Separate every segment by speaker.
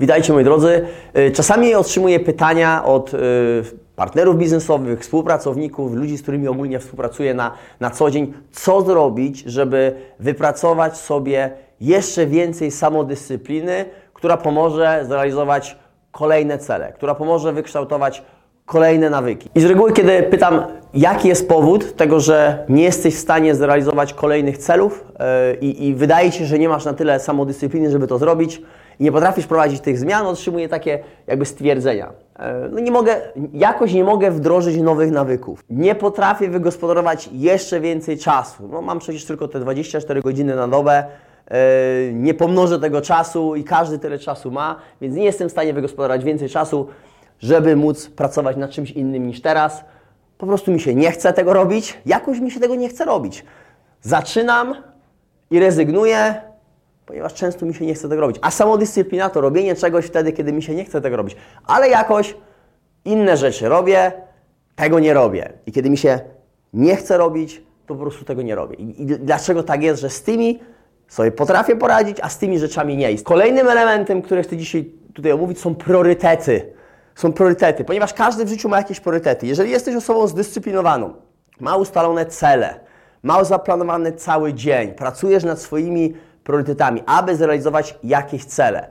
Speaker 1: Witajcie moi drodzy. Y, czasami otrzymuję pytania od y, partnerów biznesowych, współpracowników, ludzi, z którymi ogólnie współpracuję na, na co dzień, co zrobić, żeby wypracować sobie jeszcze więcej samodyscypliny, która pomoże zrealizować kolejne cele, która pomoże wykształtować kolejne nawyki. I z reguły, kiedy pytam, jaki jest powód tego, że nie jesteś w stanie zrealizować kolejnych celów yy, i wydaje się, że nie masz na tyle samodyscypliny, żeby to zrobić i nie potrafisz prowadzić tych zmian, otrzymuję takie jakby stwierdzenia. Yy, no nie mogę, jakoś nie mogę wdrożyć nowych nawyków. Nie potrafię wygospodarować jeszcze więcej czasu. No mam przecież tylko te 24 godziny na dobę, yy, nie pomnożę tego czasu i każdy tyle czasu ma, więc nie jestem w stanie wygospodarować więcej czasu żeby móc pracować nad czymś innym niż teraz. Po prostu mi się nie chce tego robić, jakoś mi się tego nie chce robić. Zaczynam i rezygnuję, ponieważ często mi się nie chce tego robić. A samodyscyplina to robienie czegoś wtedy, kiedy mi się nie chce tego robić. Ale jakoś inne rzeczy robię, tego nie robię. I kiedy mi się nie chce robić, to po prostu tego nie robię. I, i dlaczego tak jest, że z tymi sobie potrafię poradzić, a z tymi rzeczami nie. I kolejnym elementem, który chcę dzisiaj tutaj omówić, są priorytety są priorytety, ponieważ każdy w życiu ma jakieś priorytety. Jeżeli jesteś osobą zdyscyplinowaną, ma ustalone cele, ma zaplanowany cały dzień, pracujesz nad swoimi priorytetami, aby zrealizować jakieś cele.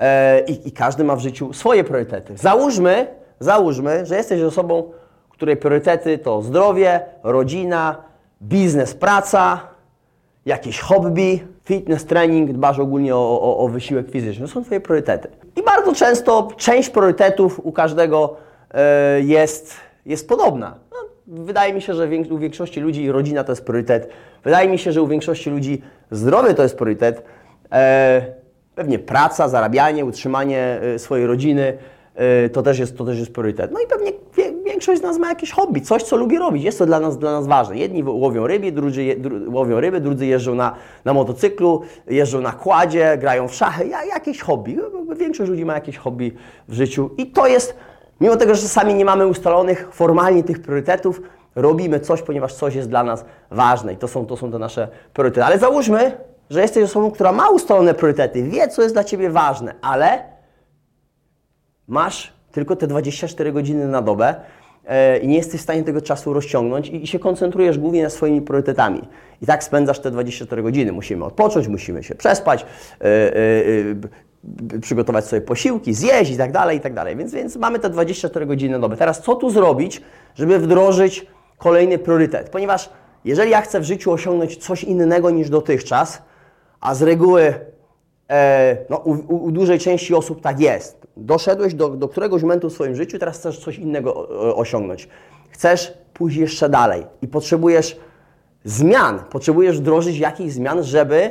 Speaker 1: E, I, I, każdy ma w życiu swoje priorytety. Załóżmy, załóżmy, że jesteś osobą, której priorytety to zdrowie, rodzina, biznes, praca, jakieś hobby, fitness, trening, dbasz ogólnie o, o, o wysiłek fizyczny. To są Twoje priorytety. I bardzo często część priorytetów u każdego e, jest, jest podobna. Wydaje mi się, że u większości ludzi rodzina to jest priorytet. Wydaje mi się, że u większości ludzi zdrowie to jest priorytet. E, pewnie praca, zarabianie, utrzymanie e, swojej rodziny to też jest, to też jest priorytet. No i pewnie większość z nas ma jakieś hobby, coś, co lubi robić. Jest to dla nas, dla nas ważne. Jedni łowią ryby, drudzy, je, dru, łowią ryby, drudzy jeżdżą na, na motocyklu, jeżdżą na kładzie, grają w szachy. Ja, jakieś hobby. Większość ludzi ma jakieś hobby w życiu i to jest, mimo tego, że czasami nie mamy ustalonych formalnie tych priorytetów, robimy coś, ponieważ coś jest dla nas ważne i to są, to są te nasze priorytety. Ale załóżmy, że jesteś osobą, która ma ustalone priorytety, wie, co jest dla Ciebie ważne, ale masz tylko te 24 godziny na dobę e, i nie jesteś w stanie tego czasu rozciągnąć i się koncentrujesz głównie nad swoimi priorytetami. I tak spędzasz te 24 godziny. Musimy odpocząć, musimy się przespać, yy, yy, przygotować sobie posiłki, zjeść i tak dalej, i tak dalej. Więc, więc mamy te 24 godziny na dobę. Teraz co tu zrobić, żeby wdrożyć kolejny priorytet? Ponieważ jeżeli ja chcę w życiu osiągnąć coś innego niż dotychczas, a z reguły e, no, u, u, dużej części osób tak jest, doszedłeś do, do któregoś momentu w swoim życiu, teraz chcesz coś innego osiągnąć. Chcesz pójść jeszcze dalej i potrzebujesz zmian, potrzebujesz wdrożyć jakichś zmian, żeby e,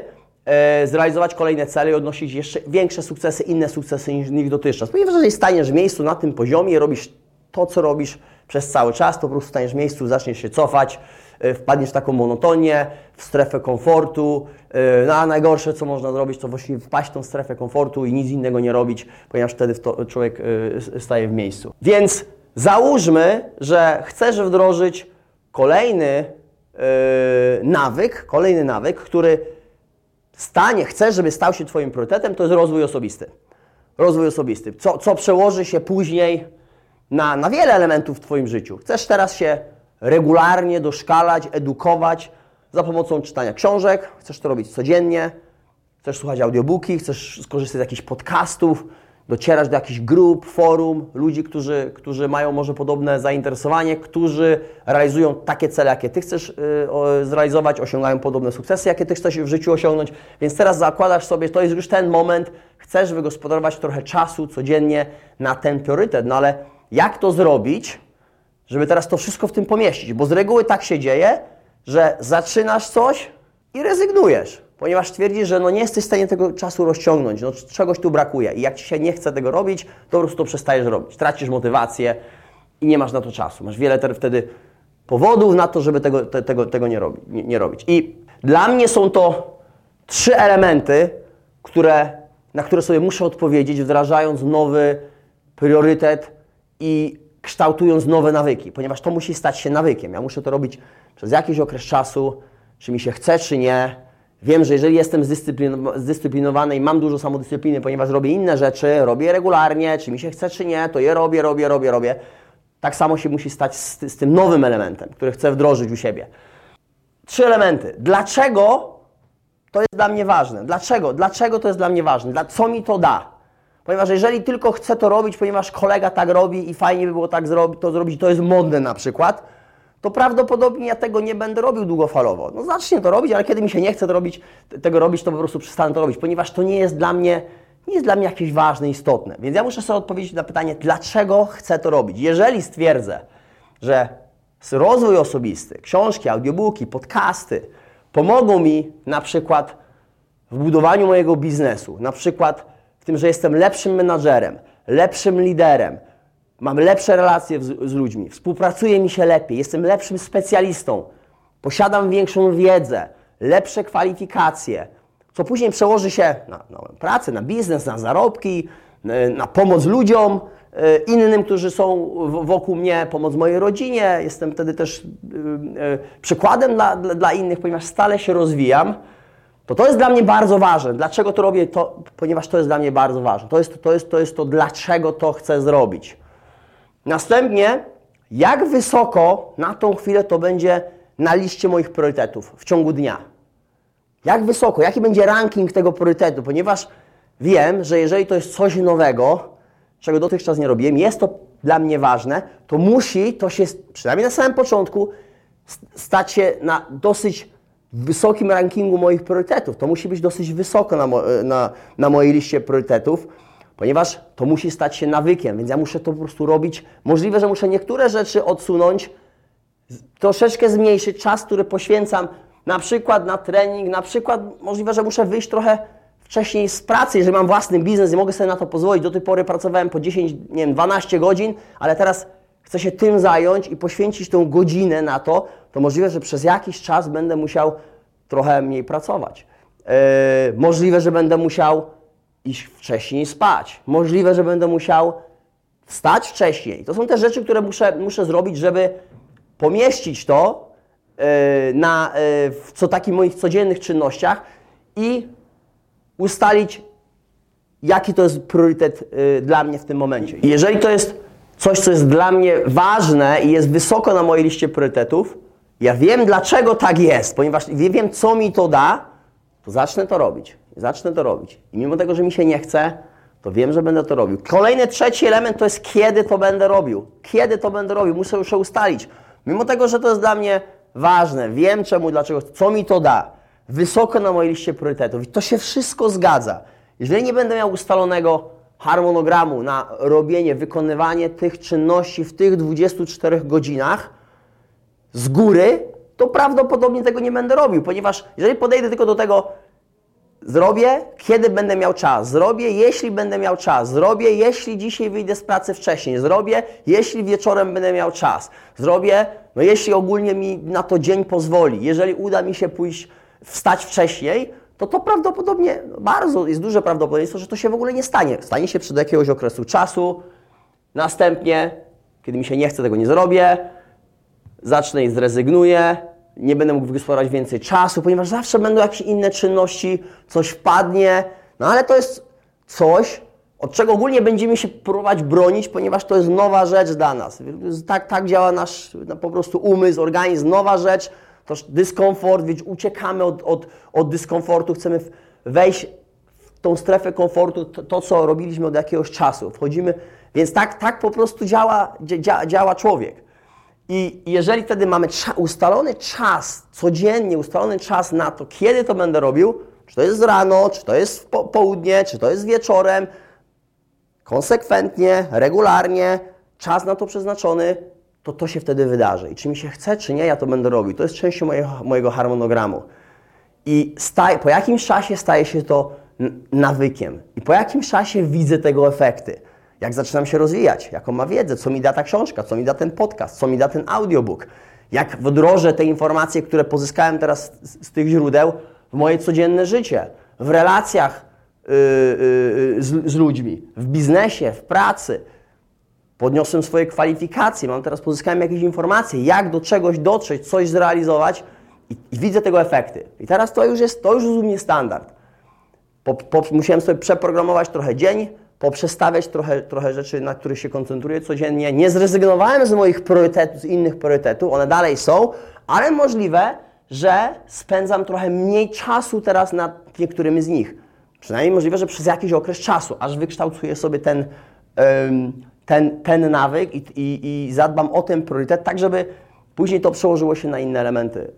Speaker 1: zrealizować kolejne cele i odnosić jeszcze większe sukcesy, inne sukcesy niż, niż dotychczas. Ponieważ jeżeli staniesz w miejscu na tym poziomie, robisz to, co robisz przez cały czas, to po prostu staniesz w miejscu, zaczniesz się cofać, E, wpadniesz w taką monotonię, w strefę komfortu. E, no a najgorsze, co można zrobić, to właśnie wpaść w tą strefę komfortu i nic innego nie robić, ponieważ wtedy człowiek e, staje w miejscu. Więc załóżmy, że chcesz wdrożyć kolejny nawyk, kolejny nawyk, który stanie, chcesz, żeby stał się Twoim priorytetem, to jest rozwój osobisty. Rozwój osobisty, co, co przełoży się później na, na wiele elementów w Twoim życiu. Chcesz teraz się regularnie doszkalać, edukować za pomocą czytania książek, chcesz to robić codziennie, chcesz słuchać audiobooki, chcesz skorzystać z jakichś podcastów, docierać do jakichś grup, forum, ludzi, którzy, którzy mają może podobne zainteresowanie, którzy realizują takie cele, jakie Ty chcesz y, zrealizować, osiągają podobne sukcesy, jakie Ty chcesz w życiu osiągnąć. Więc teraz zakładasz sobie, to jest już ten moment, chcesz wygospodarować trochę czasu codziennie na ten priorytet. No ale jak to zrobić, żeby teraz to wszystko w tym pomieścić, bo z reguły tak się dzieje, że zaczynasz coś i rezygnujesz, ponieważ twierdzisz, że no nie jesteś w stanie tego czasu rozciągnąć, no czegoś tu brakuje i jak Ci się nie chce tego robić, to po prostu to przestajesz robić, tracisz motywację i nie masz na to czasu. Masz wiele wtedy powodów na to, żeby tego, te, tego, tego nie, robi, nie, nie robić. I dla mnie są to trzy elementy, które, na które sobie muszę odpowiedzieć, wdrażając nowy priorytet i kształtując nowe nawyki, ponieważ to musi stać się nawykiem. Ja muszę to robić przez jakiś okres czasu, czy mi się chce, czy nie. Wiem, że jeżeli jestem zdyscyplinowany i mam dużo samodyscypliny, ponieważ robię inne rzeczy, robię regularnie, czy mi się chce, czy nie, to je robię, robię, robię, robię. Tak samo się musi stać z, z tym nowym elementem, który chcę wdrożyć u siebie. Trzy elementy. Dlaczego to jest dla mnie ważne? Dlaczego? Dlaczego to jest dla mnie ważne? Dla, co mi to da? Ponieważ jeżeli tylko chcę to robić, ponieważ kolega tak robi i fajnie by było tak to zrobić, to jest modne na przykład, to prawdopodobnie ja tego nie będę robił długofalowo. No zacznę to robić, ale kiedy mi się nie chce to robić, tego robić, to po prostu przestanę to robić, ponieważ to nie jest dla mnie, nie jest dla mnie jakieś ważne, istotne. Więc ja muszę sobie odpowiedzieć na pytanie, dlaczego chcę to robić. Jeżeli stwierdzę, że rozwój osobisty, książki, audiobooki, podcasty pomogą mi na przykład w budowaniu mojego biznesu, na przykład w tym, że jestem lepszym menadżerem, lepszym liderem, mam lepsze relacje z, z ludźmi, współpracuje mi się lepiej, jestem lepszym specjalistą, posiadam większą wiedzę, lepsze kwalifikacje, co później przełoży się na, na pracę, na biznes, na zarobki, na pomoc ludziom, e, innym, którzy są wokół mnie, pomoc mojej rodzinie. Jestem wtedy też e, e, przykładem dla, dla, dla innych, ponieważ stale się rozwijam. To to jest dla mnie bardzo ważne. Dlaczego to robię? To, ponieważ to jest dla mnie bardzo ważne. To jest, to, jest, to jest to, dlaczego to chcę zrobić. Następnie, jak wysoko na tą chwilę to będzie na liście moich priorytetów w ciągu dnia. Jak wysoko, jaki będzie ranking tego priorytetu, ponieważ wiem, że jeżeli to jest coś nowego, czego dotychczas nie robiłem, jest to dla mnie ważne, to musi to się, przynajmniej na samym początku, stać się na dosyć wysokim rankingu moich priorytetów. To musi być dosyć wysoko na, mo na, na mojej liście priorytetów, ponieważ to musi stać się nawykiem, więc ja muszę to po prostu robić. Możliwe, że muszę niektóre rzeczy odsunąć, troszeczkę zmniejszyć czas, który poświęcam na przykład na trening, na przykład możliwe, że muszę wyjść trochę wcześniej z pracy, jeżeli mam własny biznes i mogę sobie na to pozwolić. Do tej pory pracowałem po 10, nie wiem, 12 godzin, ale teraz chcę się tym zająć i poświęcić tą godzinę na to, to możliwe, że przez jakiś czas będę musiał trochę mniej pracować. Yy, możliwe, że będę musiał iść wcześniej spać. Możliwe, że będę musiał wstać wcześniej. To są te rzeczy, które muszę, muszę zrobić, żeby pomieścić to yy, na, yy, w co takich moich codziennych czynnościach i ustalić, jaki to jest priorytet dla mnie w tym momencie. Jeżeli to jest coś, co jest dla mnie ważne i jest wysoko na mojej liście priorytetów, ja wiem, dlaczego tak jest, ponieważ wiem, co mi to da, to zacznę to robić. Zacznę to robić. I mimo tego, że mi się nie chce, to wiem, że będę to robił. Kolejny, trzeci element to jest, kiedy to będę robił. Kiedy to będę robił, muszę już ustalić. Mimo tego, że to jest dla mnie ważne, wiem czemu, dlaczego, co mi to da. Wysoko na mojej liście priorytetów. I to się wszystko zgadza. Jeżeli nie będę miał ustalonego harmonogramu na robienie, wykonywanie tych czynności w tych 24 godzinach z góry, to prawdopodobnie tego nie będę robił, ponieważ jeżeli podejdę tylko do tego, zrobię, kiedy będę miał czas, zrobię, jeśli będę miał czas, zrobię, jeśli dzisiaj wyjdę z pracy wcześniej, zrobię, jeśli wieczorem będę miał czas, zrobię, no jeśli ogólnie mi na to dzień pozwoli, jeżeli uda mi się pójść, wstać wcześniej, to to prawdopodobnie, bardzo jest duże prawdopodobieństwo, że to się w ogóle nie stanie. Stanie się przed jakiegoś okresu czasu, następnie, kiedy mi się nie chce, tego nie zrobię, zacznę i zrezygnuję, nie będę mógł wygospodarować więcej czasu, ponieważ zawsze będą jakieś inne czynności, coś wpadnie, no ale to jest coś, od czego ogólnie będziemy się próbować bronić, ponieważ to jest nowa rzecz dla nas. Tak, tak działa nasz no, po prostu umysł, organizm, nowa rzecz, to dyskomfort, więc uciekamy od, od, od dyskomfortu, chcemy wejść w tą strefę komfortu, to, to, co robiliśmy od jakiegoś czasu. Wchodzimy, więc tak, tak po prostu działa, dzia, działa człowiek. I jeżeli wtedy mamy ustalony czas, codziennie ustalony czas na to, kiedy to będę robił, czy to jest rano, czy to jest po południe, czy to jest wieczorem, konsekwentnie, regularnie, czas na to przeznaczony, to to się wtedy wydarzy. I czy mi się chce, czy nie, ja to będę robił. To jest częścią mojego, mojego harmonogramu. I staj, po jakimś czasie staje się to nawykiem. I po jakimś czasie widzę tego efekty jak zaczynam się rozwijać, jaką ma wiedzę, co mi da ta książka, co mi da ten podcast, co mi da ten audiobook, jak wdrożę te informacje, które pozyskałem teraz z, z tych źródeł w moje codzienne życie, w relacjach yy, yy, z, z ludźmi, w biznesie, w pracy. Podniosłem swoje kwalifikacje, mam teraz pozyskałem jakieś informacje, jak do czegoś dotrzeć, coś zrealizować i, i widzę tego efekty. I teraz to już jest, to już jest u mnie standard. Po, po, musiałem sobie przeprogramować trochę dzień, poprzestawiać trochę, trochę rzeczy, na których się koncentruję codziennie. Nie zrezygnowałem z moich priorytetów, z innych priorytetów, one dalej są, ale możliwe, że spędzam trochę mniej czasu teraz nad niektórymi z nich. Przynajmniej możliwe, że przez jakiś okres czasu, aż wykształcuję sobie ten, ten, ten nawyk i, i, i zadbam o ten priorytet, tak żeby później to przełożyło się na inne elementy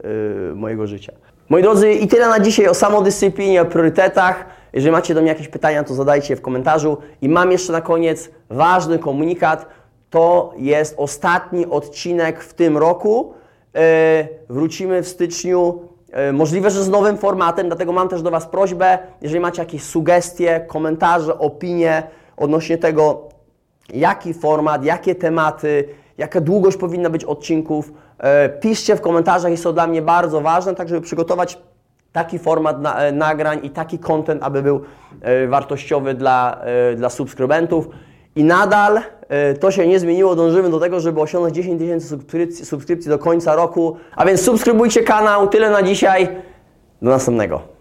Speaker 1: yy, mojego życia. Moi drodzy, i tyle na dzisiaj o samodyscyplinie, o priorytetach. Jeżeli macie do mnie jakieś pytania, to zadajcie je w komentarzu. I mam jeszcze na koniec ważny komunikat. To jest ostatni odcinek w tym roku. Yy, wrócimy w styczniu. Yy, możliwe, że z nowym formatem, dlatego mam też do Was prośbę, jeżeli macie jakieś sugestie, komentarze, opinie odnośnie tego, jaki format, jakie tematy, jaka długość powinna być odcinków, e, piszcie w komentarzach, jest to dla mnie bardzo ważne, tak żeby przygotować taki format na, e, nagrań i taki content, aby był e, wartościowy dla, dla subskrybentów. I nadal to się nie zmieniło, dążymy do tego, żeby osiągnąć 10 tysięcy subskrypcji, subskrypcji do końca roku. A więc subskrybujcie kanał, tyle na dzisiaj. Do następnego.